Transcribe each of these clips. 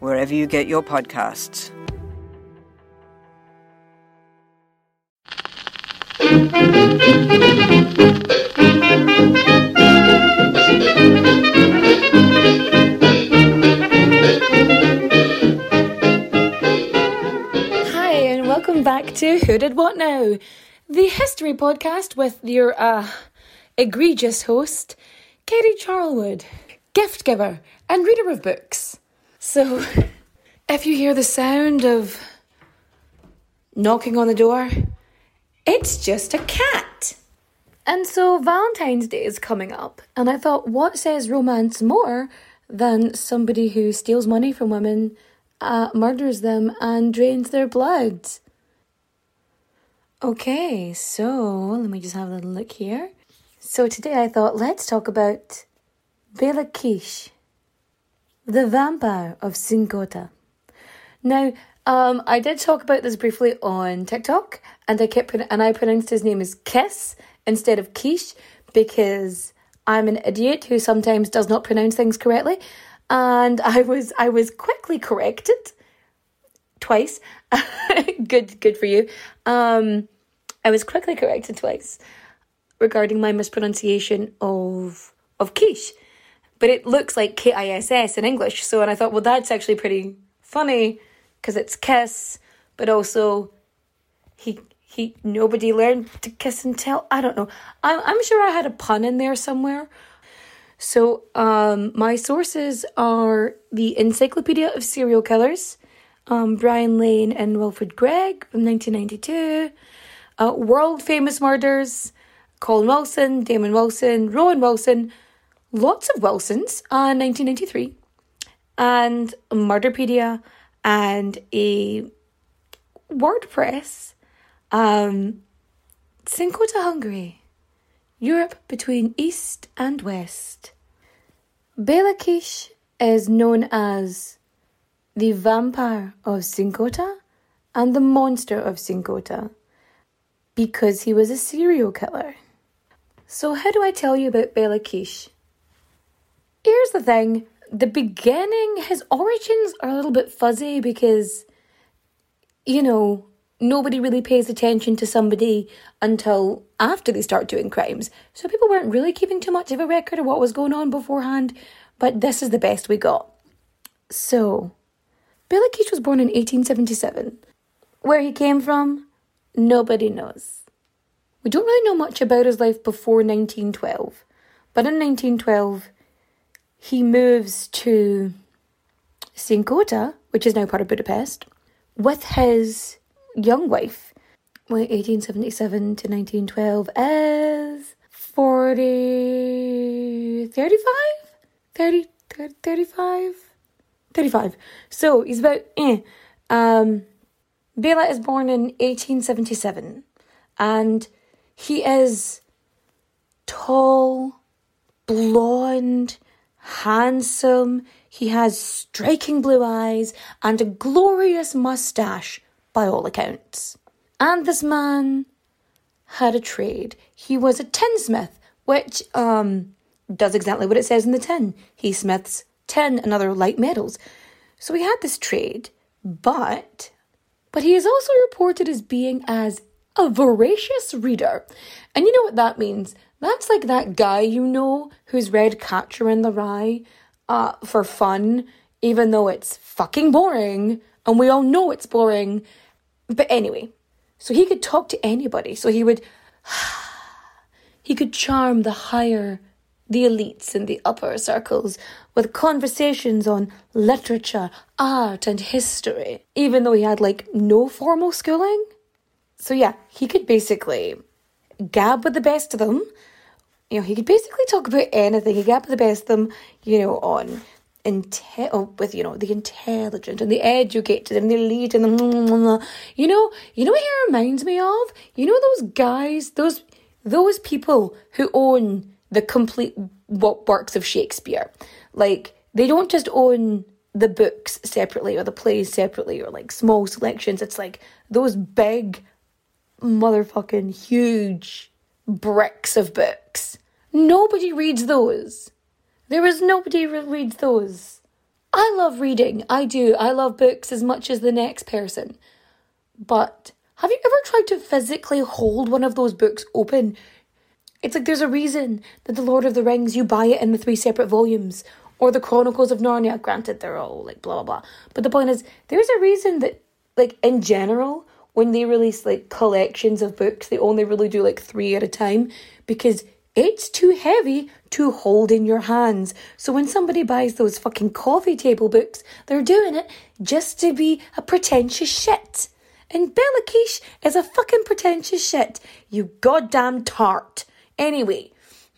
wherever you get your podcasts. Hi, and welcome back to Who Did What Now, the history podcast with your uh, egregious host, Katie Charlwood, gift giver and reader of books. So, if you hear the sound of knocking on the door, it's just a cat. And so, Valentine's Day is coming up, and I thought, what says romance more than somebody who steals money from women, uh, murders them, and drains their blood? Okay, so let me just have a little look here. So, today I thought, let's talk about Bela Kiss the Vampire of Cinkota. Now, um, I did talk about this briefly on TikTok, and I kept and I pronounced his name as Kiss instead of Quiche because I'm an idiot who sometimes does not pronounce things correctly, and I was I was quickly corrected twice. good, good for you. Um, I was quickly corrected twice regarding my mispronunciation of of quiche but it looks like K I S S in English. So, and I thought, well, that's actually pretty funny because it's kiss, but also he he nobody learned to kiss and tell. I don't know. I'm I'm sure I had a pun in there somewhere. So, um, my sources are the Encyclopedia of Serial Killers, um, Brian Lane and Wilfred Gregg from 1992, uh, World Famous Murders, Colin Wilson, Damon Wilson, Rowan Wilson, lots of Wilsons, uh, 1993, and Murderpedia, and a WordPress, um, Cinco de Hungary, Europe between East and West. Bela Kiss is known as the vampire of Cinkota and the monster of Cinkota because he was a serial killer. So, how do I tell you about Bela Kiss? Here's the thing the beginning, his origins are a little bit fuzzy because, you know, nobody really pays attention to somebody until after they start doing crimes. So people weren't really keeping too much of a record of what was going on beforehand, but this is the best we got. So, Billy Kiss was born in 1877. Where he came from, nobody knows. We don't really know much about his life before 1912, but in 1912, he moves to Cinkota, which is now part of Budapest, with his young wife. Well, 1877 to 1912 as 40, 35? 30, 30 35? 35. So he's about, eh. Um, Bela is born in 1877 and he is tall, blonde, handsome, he has striking blue eyes and a glorious mustache by all accounts. And this man had a trade. He was a tinsmith, which um does exactly what it says in the tin. He smiths tin and other light metals. So he had this trade, but but he is also reported as being as a voracious reader. And you know what that means? That's like that guy you know who's read Catcher in the Rye uh, for fun, even though it's fucking boring. And we all know it's boring. But anyway, so he could talk to anybody. So he would, he could charm the higher, the elites in the upper circles with conversations on literature, art, and history, even though he had like no formal schooling. So yeah, he could basically gab with the best of them. You know, he could basically talk about anything. He gab with the best of them, you know, on inte- with you know the intelligent and the educated and the elite and the you know you know what he reminds me of you know those guys those those people who own the complete works of Shakespeare like they don't just own the books separately or the plays separately or like small selections it's like those big motherfucking huge bricks of books nobody reads those there is nobody who reads those. I love reading. I do. I love books as much as the next person. But have you ever tried to physically hold one of those books open? It's like there's a reason that The Lord of the Rings, you buy it in the three separate volumes, or The Chronicles of Narnia. Granted, they're all like blah, blah, blah. But the point is, there's a reason that, like, in general, when they release like collections of books, they only really do like three at a time because it's too heavy to hold in your hands. So when somebody buys those fucking coffee table books, they're doing it just to be a pretentious shit. And Bella Quiche is a fucking pretentious shit. You goddamn tart. Anyway,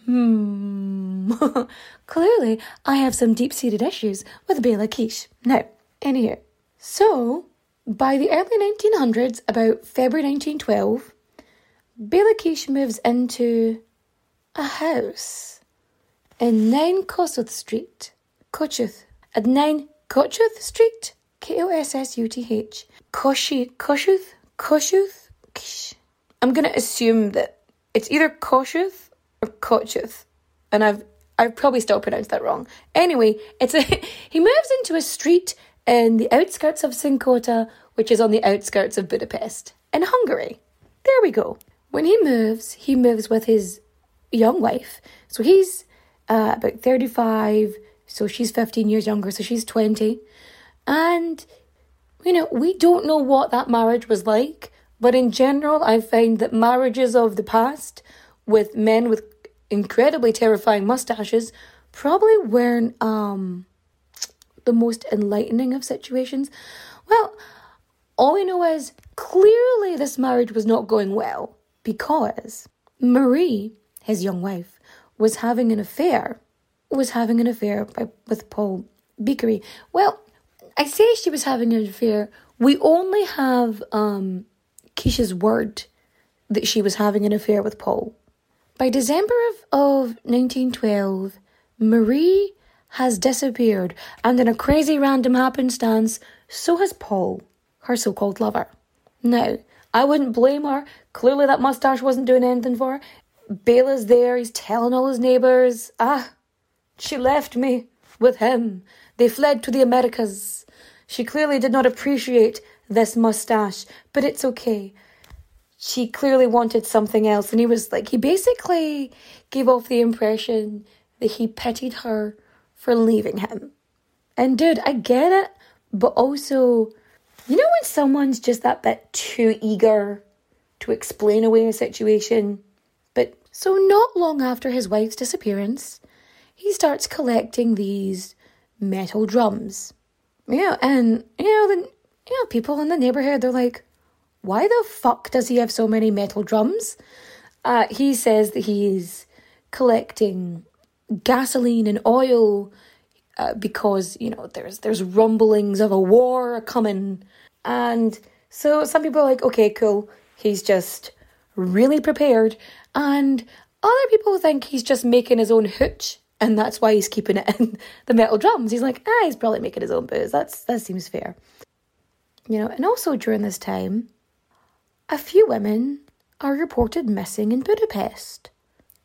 hmm. Clearly, I have some deep seated issues with Bella Quiche. Now, anywho. So, by the early 1900s, about February 1912, Bela Quiche moves into a house in 9 Kossuth Street, Kossuth, at 9 Kossuth Street, K O S S U T H, Kossuth, Kossuth, Kossuth. I'm going to assume that it's either Kossuth or Kossuth, and I've I've probably still pronounced that wrong. Anyway, it's a he moves into a street in the outskirts of Cinkota, which is on the outskirts of Budapest in Hungary. There we go. When he moves, he moves with his young wife. So he's uh, about 35, so she's 15 years younger, so she's 20. And, you know, we don't know what that marriage was like, but in general, I find that marriages of the past with men with incredibly terrifying mustaches probably weren't um, the most enlightening of situations. Well, all we know is clearly this marriage was not going well because Marie his young wife, was having an affair, was having an affair by, with Paul Bihari. Well, I say she was having an affair. We only have um, Keisha's word that she was having an affair with Paul. By December of, of 1912, Marie has disappeared, and in a crazy random happenstance, so has Paul, her so called lover. Now, I wouldn't blame her. Clearly, that mustache wasn't doing anything for her. Bela's there, he's telling all his neighbours, ah, she left me with him. They fled to the Americas. She clearly did not appreciate this mustache, but it's okay. She clearly wanted something else, and he was like, he basically gave off the impression that he pitied her for leaving him. And dude, I get it, but also, you know when someone's just that bit too eager to explain away a situation? But so, not long after his wife's disappearance, he starts collecting these metal drums. Yeah, and you know, the you know, people in the neighborhood they're like, why the fuck does he have so many metal drums? Uh, he says that he's collecting gasoline and oil uh, because you know there's there's rumblings of a war coming, and so some people are like, okay, cool, he's just really prepared and other people think he's just making his own hooch and that's why he's keeping it in the metal drums. He's like, ah, he's probably making his own booze. That's that seems fair. You know, and also during this time, a few women are reported missing in Budapest.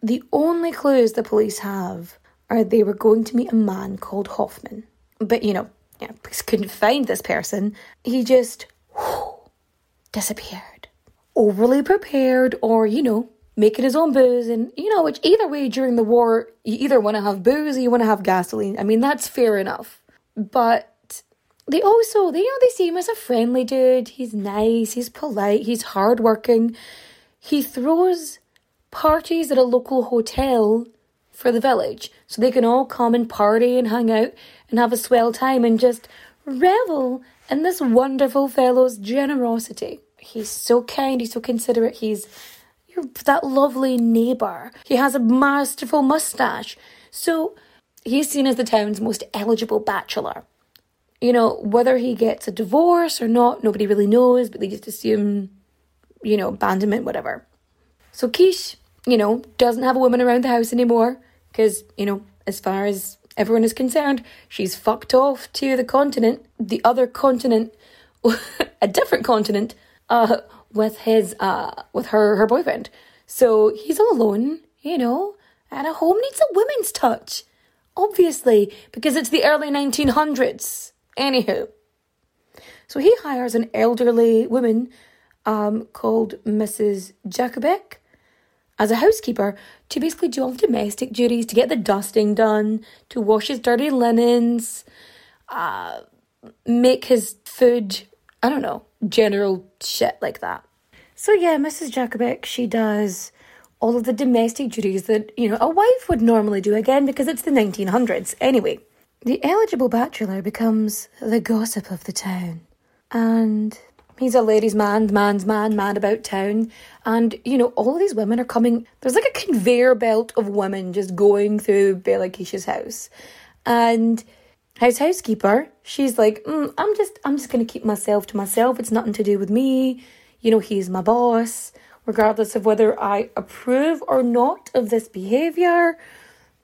The only clues the police have are they were going to meet a man called Hoffman. But you know, yeah, police couldn't find this person. He just disappeared. Overly prepared, or you know, making his own booze and you know which either way during the war you either want to have booze or you want to have gasoline i mean that's fair enough but they also they you know they see him as a friendly dude. He's nice, he's polite, he's hardworking. He throws parties at a local hotel for the village so they can all come and party and hang out and have a swell time and just revel in this wonderful fellow's generosity. He's so kind, he's so considerate, he's that lovely neighbour. He has a masterful moustache. So he's seen as the town's most eligible bachelor. You know, whether he gets a divorce or not, nobody really knows, but they just assume, you know, abandonment, whatever. So Kiss, you know, doesn't have a woman around the house anymore because, you know, as far as everyone is concerned, she's fucked off to the continent, the other continent, a different continent, uh, with his, uh, with her, her boyfriend. So he's all alone, you know, and a home needs a woman's touch. Obviously, because it's the early 1900s. Anywho. So he hires an elderly woman um, called Mrs. Jakubek as a housekeeper to basically do all the domestic duties, to get the dusting done, to wash his dirty linens, uh, make his food, I don't know, general shit like that. So yeah, Mrs. Jakubek, she does all of the domestic duties that, you know, a wife would normally do again because it's the 1900s. Anyway, the eligible bachelor becomes the gossip of the town. And he's a ladies' man, man's man, man about town. And, you know, all of these women are coming. There's like a conveyor belt of women just going through Bela Kiss's house. And his housekeeper, she's like, mm, I'm just, I'm just going to keep myself to myself. It's nothing to do with me. You know, he's my boss regardless of whether I approve or not of this behavior.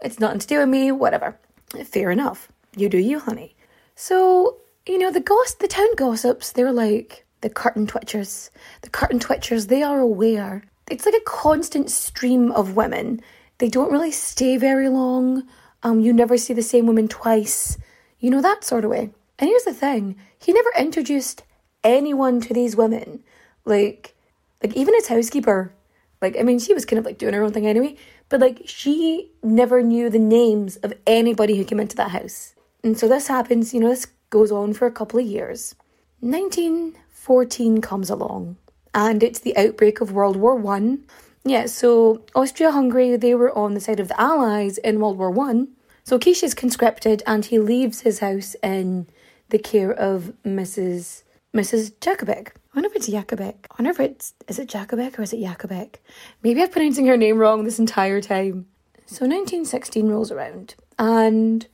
It's nothing to do with me, whatever. Fair enough. You do you, honey. So, you know, the goss the town gossips, they're like the curtain twitchers. The curtain twitchers, they are aware. It's like a constant stream of women. They don't really stay very long. Um, you never see the same woman twice. You know, that sort of way. And here's the thing, he never introduced anyone to these women. Like, like even his housekeeper, like I mean, she was kind of like doing her own thing anyway, but like she never knew the names of anybody who came into that house. And so this happens, you know, this goes on for a couple of years. 1914 comes along, and it's the outbreak of World War One. Yeah, so Austria-Hungary, they were on the side of the Allies in World War One. So Kiss is conscripted, and he leaves his house in the care of Mrs. Mrs. Jakubek. I wonder if it's Jakubek. I wonder if it's is it Jakubek or is it Jakubek? Maybe I'm pronouncing her name wrong this entire time. So 1916 rolls around and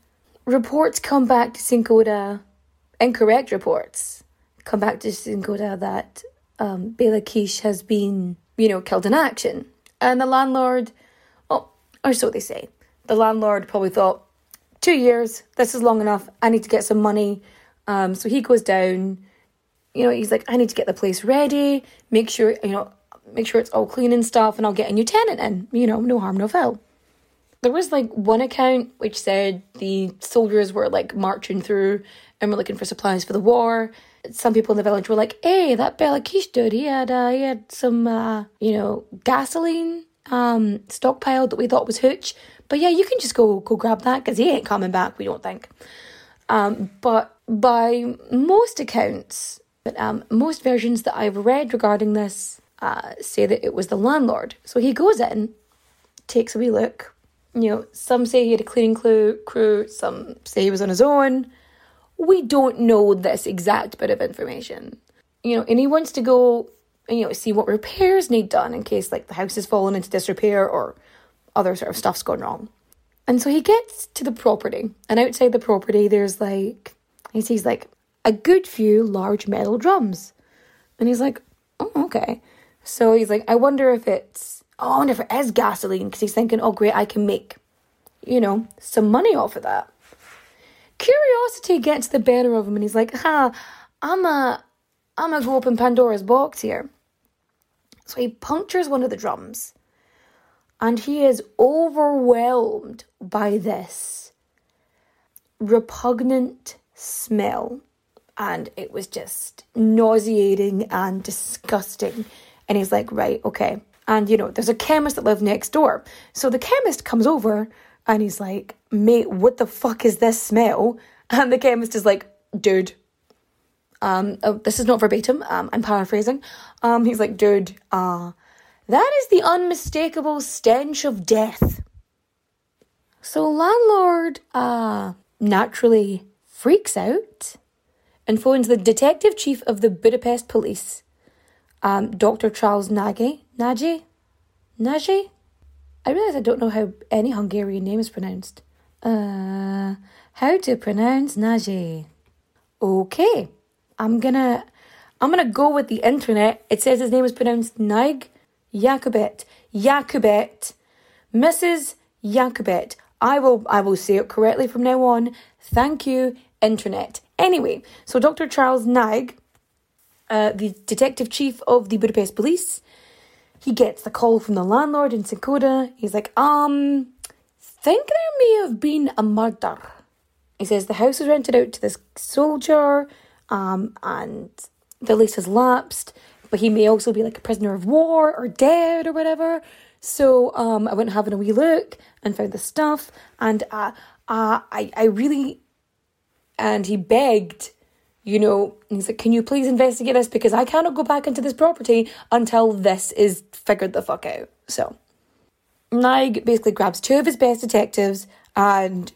reports come back to St. Goda, incorrect reports come back to St. Goda that um, Bela Kiss has been, you know, killed in action. And the landlord, oh, or so they say, the landlord probably thought, two years, this is long enough, I need to get some money. Um, so he goes down, you know, he's like, I need to get the place ready, make sure, you know, make sure it's all clean and stuff, and I'll get a new tenant in. You know, no harm, no foul. There was like one account which said the soldiers were like marching through and were looking for supplies for the war. Some people in the village were like, "Hey, that Bela Kiss dude, he had uh, he had some uh, you know gasoline um, stockpiled that we thought was hooch, but yeah, you can just go go grab that because he ain't coming back. We don't think." Um, but by most accounts, but um, most versions that I've read regarding this uh, say that it was the landlord. So he goes in, takes a wee look. You know, some say he had a cleaning crew, crew, some say he was on his own. We don't know this exact bit of information. You know, and he wants to go and, you know, see what repairs need done in case, like, the house has fallen into disrepair or other sort of stuff's gone wrong. And so he gets to the property, and outside the property, there's like, he sees like a good few large metal drums. And he's like, oh, okay. So he's like, I wonder if it's, oh, I wonder if it is gasoline, because he's thinking, oh, great, I can make, you know, some money off of that. Curiosity gets the better of him, and he's like, ha, I'm a, I'm gonna go open Pandora's box here. So he punctures one of the drums, and he is overwhelmed by this repugnant smell and it was just nauseating and disgusting. And he's like, right, okay. And you know, there's a chemist that lived next door. So the chemist comes over and he's like, mate, what the fuck is this smell? And the chemist is like, dude, Um, oh, this is not verbatim. Um, I'm paraphrasing. Um, he's like, dude, uh, that is the unmistakable stench of death. So landlord, uh, naturally freaks out and phones the detective chief of the Budapest police, um, Dr. Charles Nagy. Nagy? Nagy? I realise I don't know how any Hungarian name is pronounced. Uh, how to pronounce Nagy? Okay, I'm gonna, I'm gonna go with the internet. It says his name is pronounced Nig Jakubet. Jakubet. Mrs. Jakubet. I will, I will say it correctly from now on. Thank you, internet. Anyway, so Dr. Charles Nag, uh, the detective chief of the Budapest police, he gets the call from the landlord in Szentgota. He's like, um, think there may have been a murder. He says the house was rented out to this soldier, um, and the lease has lapsed, but he may also be like a prisoner of war or dead or whatever. So um, I went having a wee look and found the stuff, and uh, uh, I I really, and he begged, you know, he's like, can you please investigate this because I cannot go back into this property until this is figured the fuck out. So, Nig basically grabs two of his best detectives and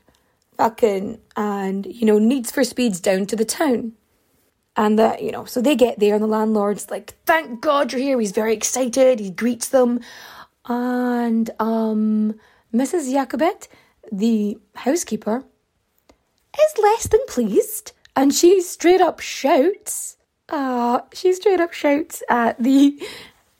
fucking and you know needs for speeds down to the town. And that, you know, so they get there and the landlord's like, thank God you're here. He's very excited. He greets them. And um, Mrs. Jakubet, the housekeeper, is less than pleased. And she straight up shouts, uh, she straight up shouts at the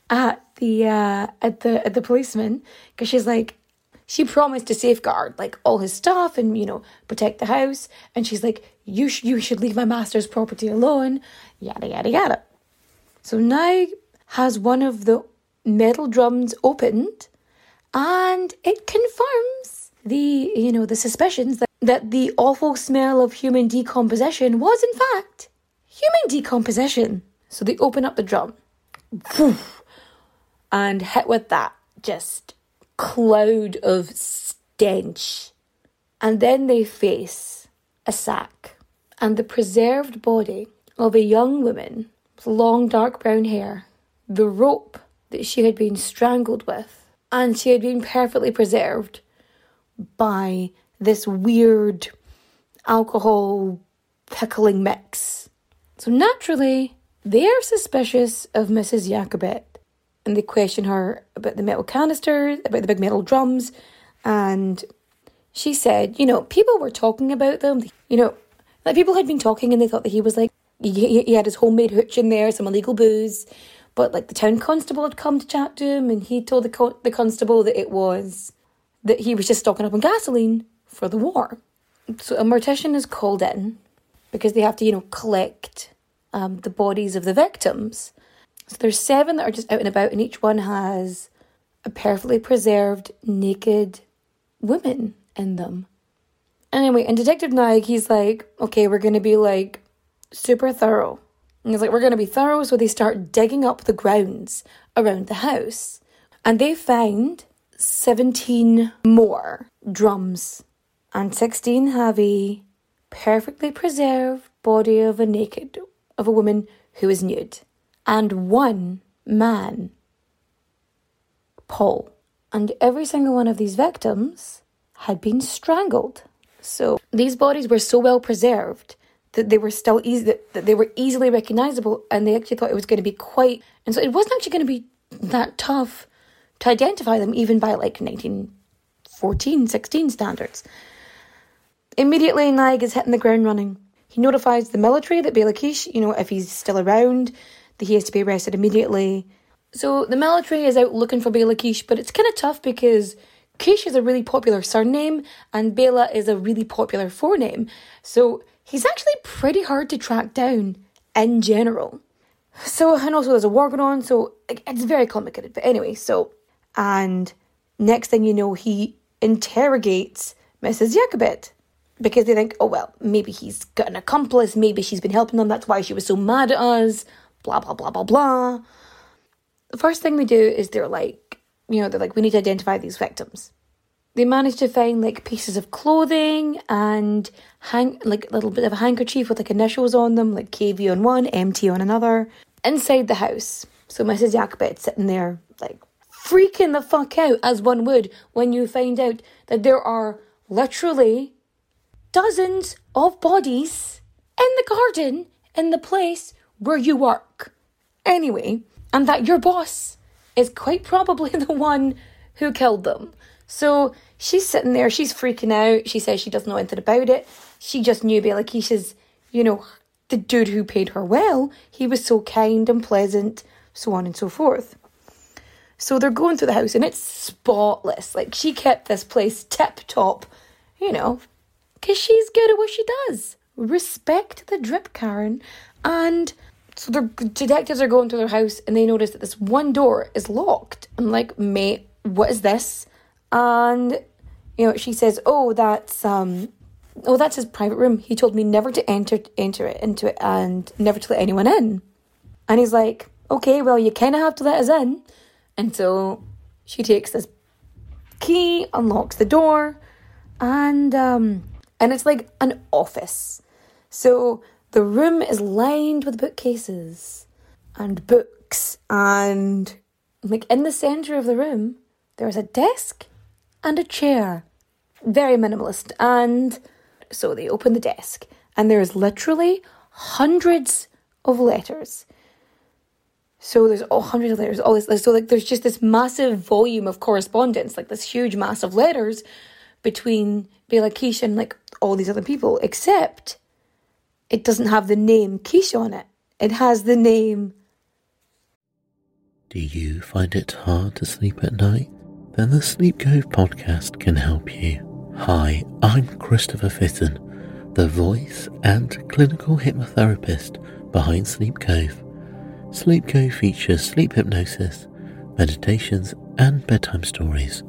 at the uh, at the at the policeman because she's like she promised to safeguard like all his stuff and you know protect the house. And she's like you sh- you should leave my master's property alone. Yada yada yada. So now has one of the metal drums opened and it confirms the you know the suspicions that, that the awful smell of human decomposition was in fact human decomposition. So they open up the drum. And hit with that just cloud of stench. And then they face a sack. And the preserved body of a young woman with long dark brown hair the rope that she had been strangled with, and she had been perfectly preserved by this weird alcohol pickling mix. So naturally, they are suspicious of Mrs. Jakubet and they question her about the metal canisters, about the big metal drums, and she said, you know, people were talking about them. You know, like people had been talking and they thought that he was like, he, he had his homemade hooch in there, some illegal booze, but like the town constable had come to chat to him, and he told the co- the constable that it was that he was just stocking up on gasoline for the war. So a mortician is called in because they have to, you know, collect um, the bodies of the victims. So there's seven that are just out and about, and each one has a perfectly preserved naked woman in them. Anyway, and Detective Nag, he's like, okay, we're gonna be like super thorough. And he's like, we're to be thorough. So they start digging up the grounds around the house. And they find 17 more drums. And 16 have a perfectly preserved body of a naked, of a woman who is nude. And one man, Paul. And every single one of these victims had been strangled. So these bodies were so well preserved that they were still easy that, that they were easily recognizable and they actually thought it was going to be quite and so it wasn't actually going to be that tough to identify them even by like 1914 16 standards immediately Naig is hitting the ground running he notifies the military that Bela Kiss, you know if he's still around that he has to be arrested immediately so the military is out looking for Bela Kiss but it's kind of tough because Kiss is a really popular surname and Bela is a really popular forename so he's actually pretty hard to track down in general. So, and also there's a war going on, so it's very complicated. But anyway, so, and next thing you know, he interrogates Mrs. Jakubet because they think, oh, well, maybe he's got an accomplice, maybe she's been helping them, that's why she was so mad at us, blah, blah, blah, blah, blah. The first thing they do is they're like, you know, they're like, we need to identify these victims. they managed to find like pieces of clothing and hang like a little bit of a handkerchief with like initials on them, like KV on one, MT on another, inside the house. So Mrs. Jakobet's sitting there like freaking the fuck out as one would when you find out that there are literally dozens of bodies in the garden in the place where you work. Anyway, and that your boss is quite probably the one who killed them. So she's sitting there, she's freaking out. She says she doesn't know anything about it. She just knew Bela Keish's, you know, the dude who paid her well. He was so kind and pleasant, so on and so forth. So they're going through the house and it's spotless. Like she kept this place tip top, you know, because she's good at what she does. Respect the drip, Karen. And so the detectives are going through their house and they notice that this one door is locked. I'm like, mate, what is this? And you know, she says, "Oh, that's um, oh, that's his private room. He told me never to enter enter it into it and never to let anyone in." And he's like, "Okay, well, you kind of have to let us in." And so she takes this key, unlocks the door, and um, and it's like an office. So the room is lined with bookcases and books, and like in the center of the room, there's a desk and a chair. Very minimalist. And so they open the desk, and there's literally hundreds of letters. So there's all hundreds of letters, all this. So like, there's just this massive volume of correspondence, like this huge mass of letters between Bela and like all these other people. Except it doesn't have the name Kiss on it. It has the name. Do you find it hard to sleep at night? then the Sleep Cove podcast can help you. Hi, I'm Christopher Fitton, the voice and clinical hypnotherapist behind Sleep Cove. Sleep Cove features sleep hypnosis, meditations, and bedtime stories,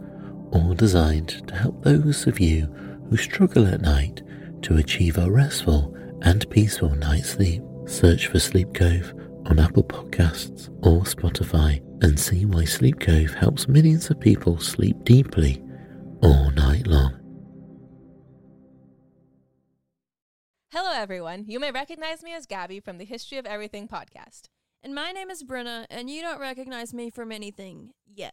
all designed to help those of you who struggle at night to achieve a restful and peaceful night's sleep. Search for Sleep Cove on Apple Podcasts or Spotify and see why Sleep Cove helps millions of people sleep deeply all night long. Hello, everyone. You may recognize me as Gabby from the History of Everything podcast. And my name is Brenna, and you don't recognize me from anything yet.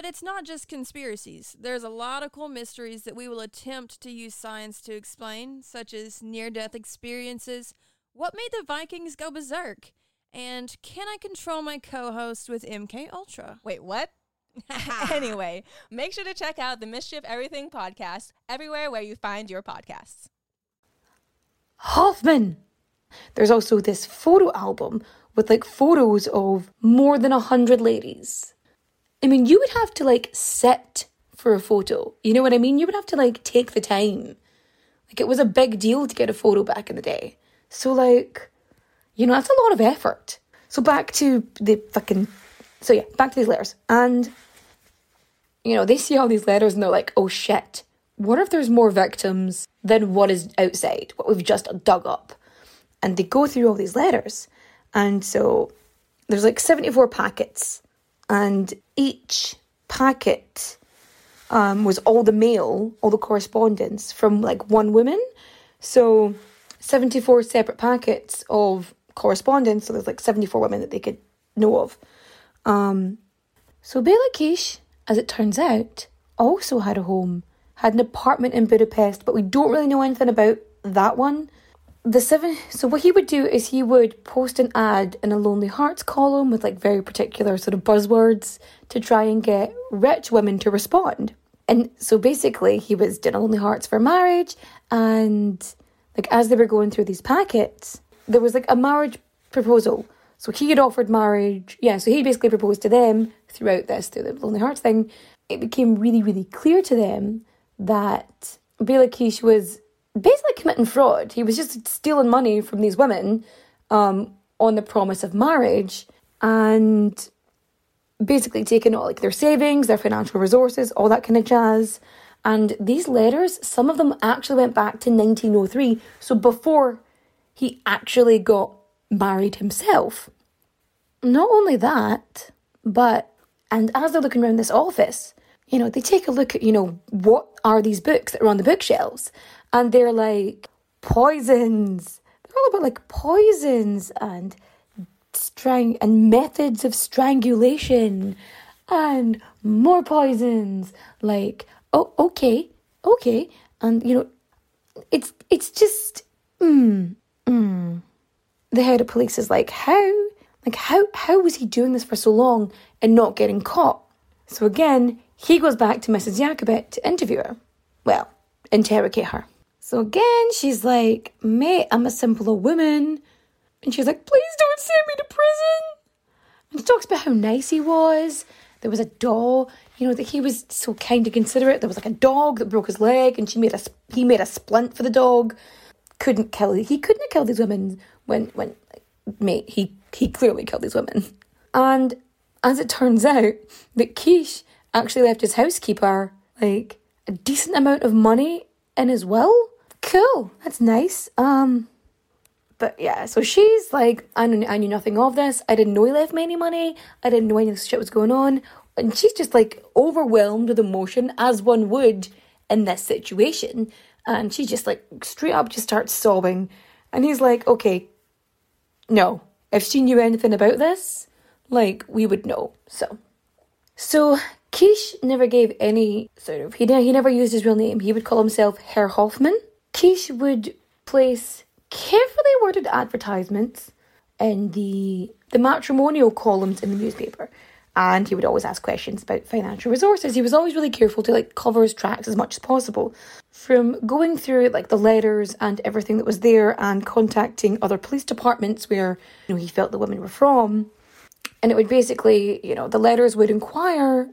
But it's not just conspiracies. There's a lot of cool mysteries that we will attempt to use science to explain, such as near death experiences, what made the Vikings go berserk, and can I control my co host with MK Ultra? Wait, what? anyway, make sure to check out the Mystery of Everything podcast everywhere where you find your podcasts. Hoffman! There's also this photo album with like photos of more than a hundred ladies. I mean, you would have to like sit for a photo. You know what I mean? You would have to like take the time. Like it was a big deal to get a photo back in the day. So like, you know, that's a lot of effort. So back to the fucking so yeah, back to these letters. And you know, they see all these letters and they're like, oh shit, what if there's more victims than what is outside, what we've just dug up? And they go through all these letters. And so there's like 74 packets, and each packet um, was all the mail, all the correspondence from like one woman. So 74 separate packets of correspondence. So there's like 74 women that they could know of. Um, so Bela Kiss, as it turns out, also had a home, had an apartment in Budapest, but we don't really know anything about that one. The seven. So what he would do is he would post an ad in a Lonely Hearts column with like very particular sort of buzzwords to try and get rich women to respond. And so basically, he was doing Lonely Hearts for marriage, and like as they were going through these packets, there was like a marriage proposal so he had offered marriage. Yeah, so he basically proposed to them throughout this, through the Lonely Hearts thing. It became really, really clear to them that Bela Kiss was basically committing fraud. He was just stealing money from these women um, on the promise of marriage and basically taking all like their savings, their financial resources, all that kind of jazz. And these letters, some of them actually went back to 1903, so before he actually got married himself. Not only that, but, and as they're looking around this office, you know, they take a look at, you know, what are these books that are on the bookshelves? And they're like poisons. They're all about like poisons and strang and methods of strangulation and more poisons. Like, oh, okay, okay. And, you know, it's, it's just, mm, mm. The head of police is like, how? Like, how, how was he doing this for so long and not getting caught? So again, he goes back to Mrs. Jakobet to interview her. Well, interrogate her. So again, she's like, mate, I'm a simple woman. And she's like, please don't send me to prison. And she talks about how nice he was. There was a dog, you know, that he was so kind and considerate. There was like a dog that broke his leg, and she made a he made a splint for the dog. Couldn't kill he couldn't have killed these women when when mate he he clearly killed these women. And as it turns out, that Kish actually left his housekeeper like a decent amount of money in his will. Cool, that's nice. Um, but yeah, so she's like, I knew, I knew nothing of this. I didn't know he left me any money. I didn't know any of this shit was going on. And she's just like overwhelmed with emotion, as one would in this situation. And she just like straight up just starts sobbing. And he's like, okay, no. If she knew anything about this, like we would know. So, so Kiss never gave any sort of he he never used his real name. He would call himself Herr Hoffman. Kiss would place carefully worded advertisements in the the matrimonial columns in the newspaper. And he would always ask questions about financial resources. He was always really careful to like cover his tracks as much as possible. From going through like the letters and everything that was there and contacting other police departments where you know he felt the women were from. And it would basically, you know, the letters would inquire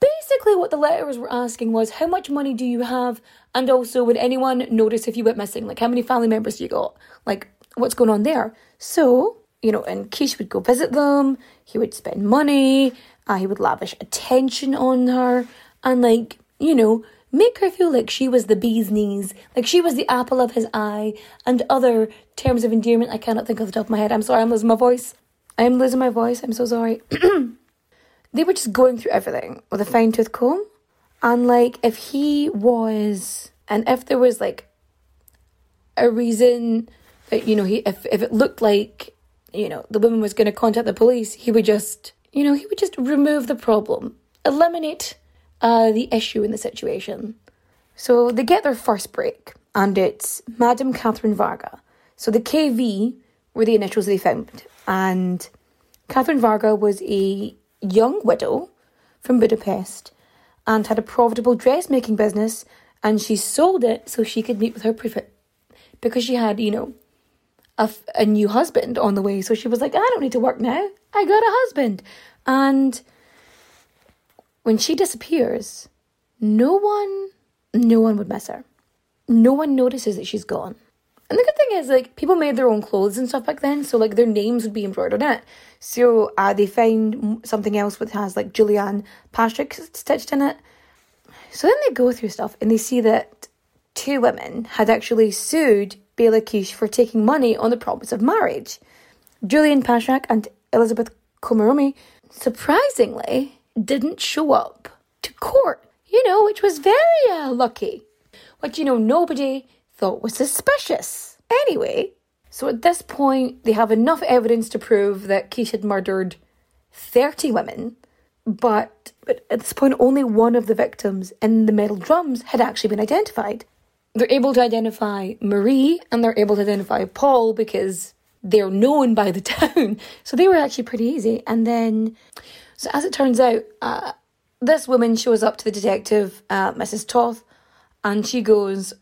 basically what the letters were asking was how much money do you have? And also would anyone notice if you went missing? Like how many family members do you got? Like what's going on there? So you know and Kiss would go visit them. He would spend money. Uh, he would lavish attention on her. And like you know make her feel like she was the bee's knees. Like she was the apple of his eye. And other terms of endearment i cannot think off the top of my head. I'm sorry i'm losing my voice. I'm losing my voice. I'm so sorry they were just going through everything with a fine tooth comb. And like, if he was, and if there was like a reason that, you know, he, if, if it looked like, you know, the woman was going to contact the police, he would just, you know, he would just remove the problem, eliminate uh, the issue in the situation. So they get their first break, and it's Madame Catherine Varga. So the KV were the initials they found, and Catherine Varga was a young widow from Budapest and had a profitable dressmaking business and she sold it so she could meet with her prophet because she had, you know, a, a new husband on the way. So she was like, I don't need to work now. I got a husband. And when she disappears, no one, no one would miss her. No one notices that she's gone. And the good thing is, like, people made their own clothes and stuff back then, so like their names would be embroidered in it. So uh, they find something else that has like Julian Patrick stitched in it. So then they go through stuff and they see that two women had actually sued Bela Kiss for taking money on the promise of marriage. Julian Patrick and Elizabeth Komaromi surprisingly didn't show up to court, you know, which was very uh, lucky. What you know, nobody thought was suspicious. Anyway, so at this point, they have enough evidence to prove that Kiss had murdered 30 women, but, but at this point, only one of the victims in the metal drums had actually been identified. They're able to identify Marie and they're able to identify Paul because they're known by the town. So they were actually pretty easy. And then, so as it turns out, uh, this woman shows up to the detective, uh, Mrs. Toth, and she goes,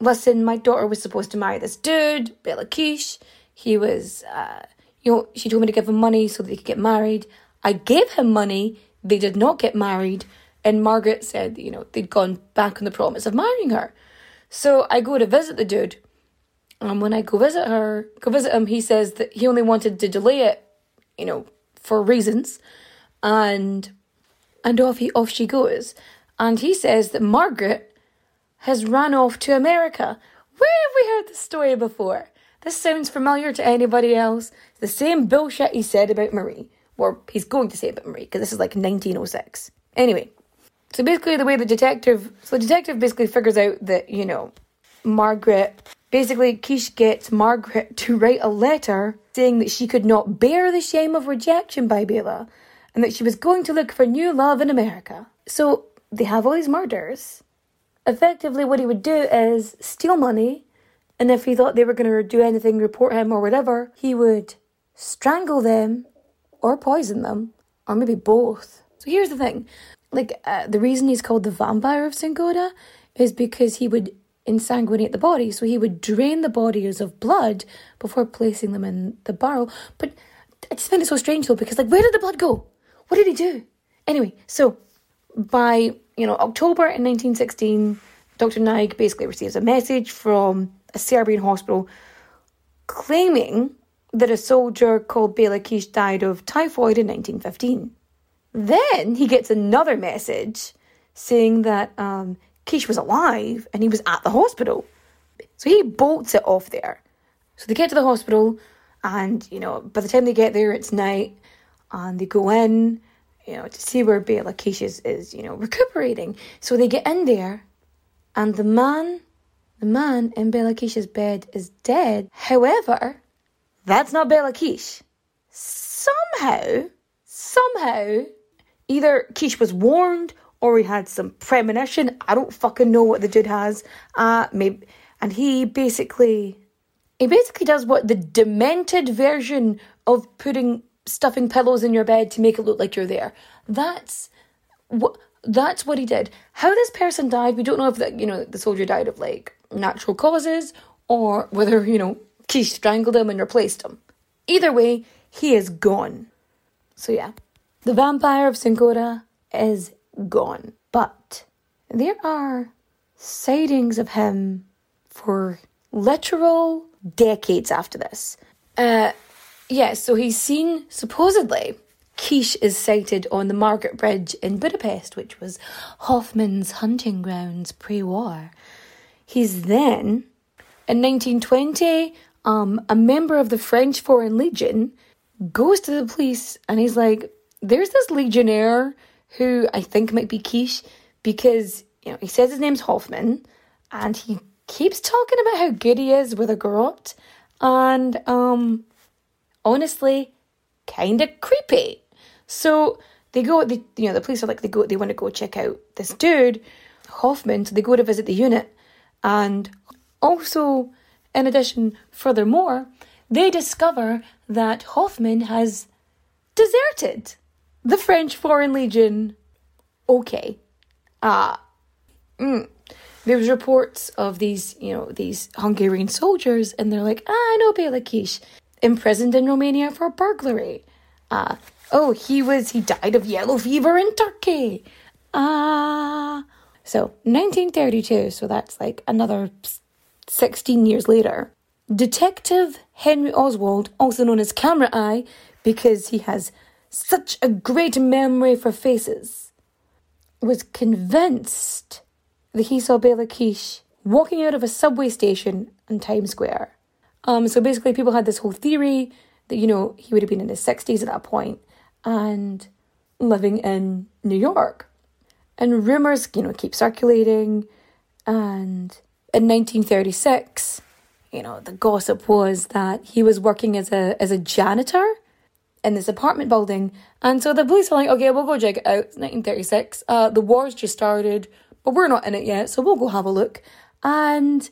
listen, my daughter was supposed to marry this dude, Bela Kiss. He was, uh, you know, she told me to give him money so they could get married. I gave him money. They did not get married. And Margaret said, you know, they'd gone back on the promise of marrying her. So I go to visit the dude. And when I go visit her, go visit him, he says that he only wanted to delay it, you know, for reasons. And and off he off she goes. And he says that Margaret has run off to America. Where have we heard this story before? This sounds familiar to anybody else. It's the same bullshit he said about Marie. Or he's going to say about Marie, because this is like 1906. Anyway, so basically the way the detective so the detective basically figures out that, you know, Margaret basically Kiss gets Margaret to write a letter saying that she could not bear the shame of rejection by Bela and that she was going to look for new love in America. So they have all these murders. Effectively what he would do is steal money and if he thought they were going to do anything, report him or whatever, he would strangle them or poison them or maybe both. So here's the thing like uh, the reason he's called the vampire of Cinkota is because he would insanguinate the body. So he would drain the bodies of blood before placing them in the barrel. But I just find it so strange though, because like, where did the blood go? What did he do? Anyway, so by you know October in 1916, Dr. Naik basically receives a message from a Serbian hospital claiming that a soldier called Bela Kiss died of typhoid in 1915. Then he gets another message saying that um, Kiss was alive and he was at the hospital. So he bolts it off there. So they get to the hospital, and you know, by the time they get there, it's night, and they go in, you know, to see where Bela Kiss is, you know, recuperating. So they get in there, and the man, the man in Bela Kiss's bed is dead. However, that's not Bela Kiss. Somehow, somehow, either Kiss was warned or he had some premonition. I don't fucking know what the dude has. Uh maybe and he basically he basically does what the demented version of putting stuffing pillows in your bed to make it look like you're there. That's what that's what he did. How this person died, we don't know if that you know the soldier died of like natural causes or whether you know he strangled him and replaced him. Either way, he is gone. So yeah, the vampire of Cinkota is gone. But there are sightings of him for literal decades after this. Uh, yeah, so he's seen, supposedly, Kiss is sighted on the Margaret Bridge in Budapest, which was Hoffman's hunting grounds pre war. He's then, in 1920, um, a member of the French Foreign Legion goes to the police and he's like, There's this legionnaire who I think might be Kiss because you know he says his name's Hoffman and he keeps talking about how good he is with a garrote and um honestly kind of creepy. So they go they you know the police are like they go they want to go check out this dude Hoffman so they go to visit the unit and also in addition furthermore they discover that Hoffman has deserted the French Foreign Legion, okay. Ah. Uh, mm. There was reports of these, you know, these Hungarian soldiers, and they're like, ah, I know Bela Kiss, imprisoned in Romania for burglary. Uh, oh, he was, he died of yellow fever in Turkey. Ah. Uh, so, 1932, so that's like another 16 years later. Detective Henry Oswald, also known as Camera Eye, because he has such a great memory for faces, was convinced that he saw Bela Kiss walking out of a subway station in Times Square. Um, so basically, people had this whole theory that, you know, he would have been in his 60s at that point and living in New York. And rumors, you know, keep circulating. And in 1936, you know, the gossip was that he was working as a as a janitor in this apartment building. And so the police are like, okay, we'll go check it out. It's 1936. Uh, the war's just started, but we're not in it yet, so we'll go have a look. And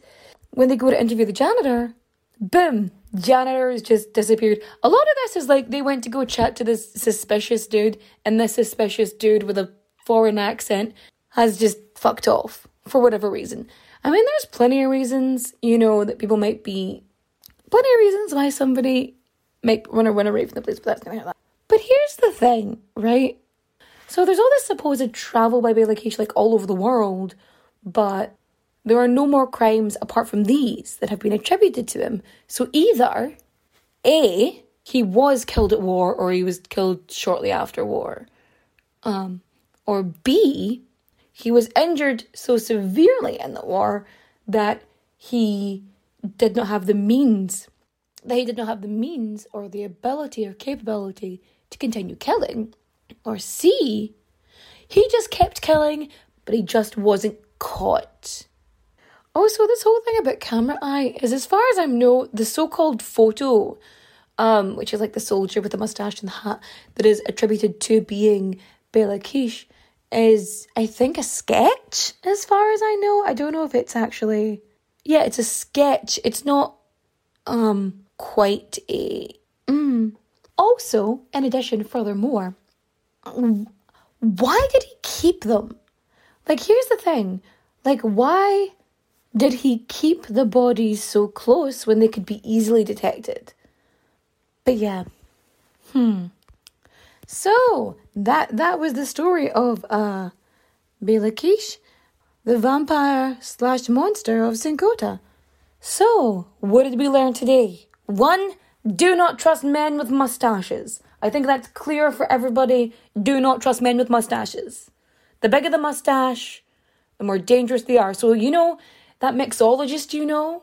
when they go to interview the janitor, boom, janitor has just disappeared. A lot of this is like they went to go chat to this suspicious dude, and this suspicious dude with a foreign accent has just fucked off for whatever reason. I mean, there's plenty of reasons, you know, that people might be, plenty of reasons why somebody might run or run away from the police, but that's gonna like that. But here's the thing, right? So there's all this supposed travel by Bela Kiss like all over the world, but there are no more crimes apart from these that have been attributed to him. So either A, he was killed at war or he was killed shortly after war. Um, or B, he was injured so severely in the war that he did not have the means, that he did not have the means or the ability or capability to continue killing. Or C, he just kept killing, but he just wasn't caught. Also, this whole thing about camera eye is, as far as I know, the so called photo, um, which is like the soldier with the mustache and the hat, that is attributed to being Bela Kiss, is, I think, a sketch, as far as I know. I don't know if it's actually. Yeah, it's a sketch. It's not um quite a. Mm. Also, in addition, furthermore, why did he keep them? Like, here's the thing. Like, why did he keep the bodies so close when they could be easily detected? But yeah. Hmm. So that that was the story of uh the vampire slash monster of Cinkota. So, what did we learn today? One, do not trust men with mustaches. I think that's clear for everybody. Do not trust men with mustaches. The bigger the mustache, the more dangerous they are. So, you know, that mixologist you know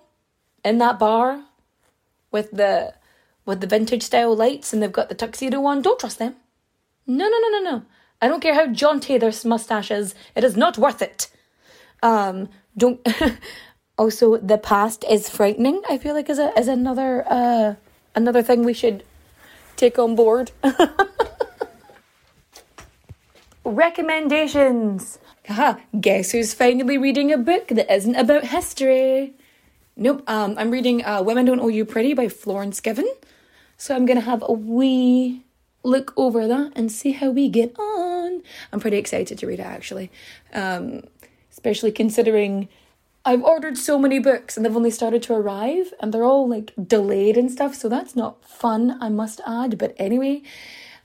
in that bar with the with the vintage style lights and they've got the tuxedo on, don't trust them. No, no, no, no, no. I don't care how jaunty their mustache is. It is not worth it. Um, don't. also, the past is frightening. I feel like is a is another uh another thing we should take on board. Recommendations. Haha, guess who's finally reading a book that isn't about history? Nope, um, I'm reading uh, Women Don't Owe You Pretty by Florence Given. So I'm gonna have a wee look over that and see how we get on. I'm pretty excited to read it actually, um, especially considering I've ordered so many books and they've only started to arrive and they're all like delayed and stuff, so that's not fun, I must add. But anyway,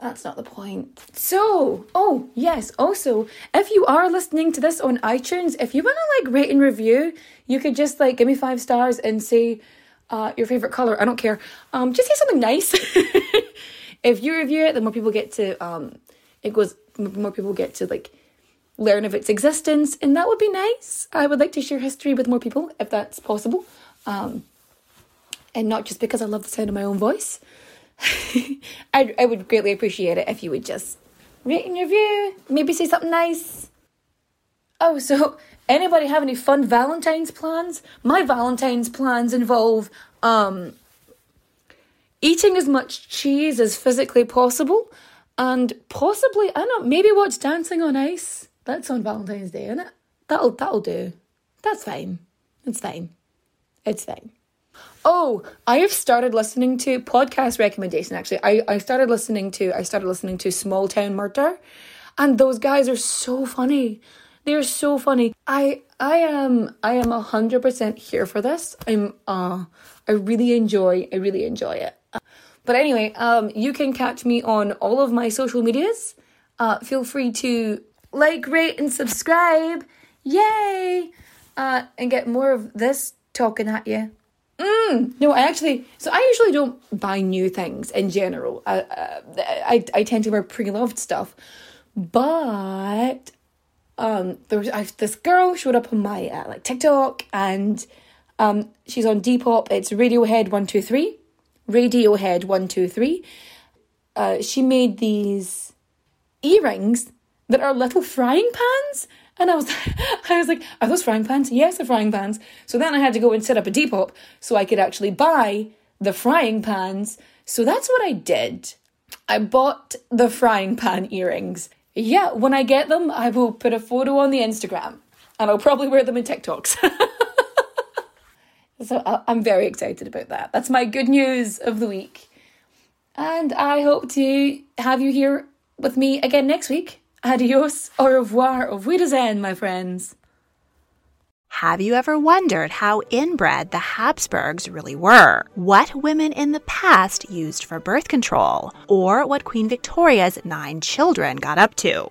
that's not the point. So, oh, yes, also, if you are listening to this on iTunes, if you want to like rate and review, you could just like give me five stars and say uh, your favorite color. I don't care. Um, just say something nice. if you review it, the more people get to, um, it goes, more people get to like learn of its existence, and that would be nice. I would like to share history with more people if that's possible. Um, and not just because I love the sound of my own voice. I, I would greatly appreciate it if you would just rate and review, maybe say something nice. Oh, so anybody have any fun Valentine's plans? My Valentine's plans involve um eating as much cheese as physically possible and possibly I don't know, maybe watch Dancing on Ice. That's on Valentine's Day, isn't it? That'll that'll do. That's fine. It's fine. It's fine. Oh, I have started listening to podcast recommendation actually. I, I started listening to I started listening to Small Town Murder and those guys are so funny. They're so funny. I I am I am hundred percent here for this. I'm uh I really enjoy I really enjoy it. But anyway, um you can catch me on all of my social medias. Uh feel free to like, rate, and subscribe. Yay! Uh, and get more of this talking at you. Mm, no, I actually. So I usually don't buy new things in general. I I, I tend to wear pre-loved stuff, but um, there was I, this girl showed up on my uh, like TikTok, and um, she's on Depop. It's Radiohead one two three, Radiohead one two three. Uh, she made these earrings that are little frying pans. And I was, I was like, are those frying pans? Yes, they're frying pans. So then I had to go and set up a Depop so I could actually buy the frying pans. So that's what I did. I bought the frying pan earrings. Yeah, when I get them, I will put a photo on the Instagram and I'll probably wear them in TikToks. so I'm very excited about that. That's my good news of the week. And I hope to have you here with me again next week. Adios, au revoir, auf Wiedersehen, my friends. Have you ever wondered how inbred the Habsburgs really were? What women in the past used for birth control? Or what Queen Victoria's nine children got up to?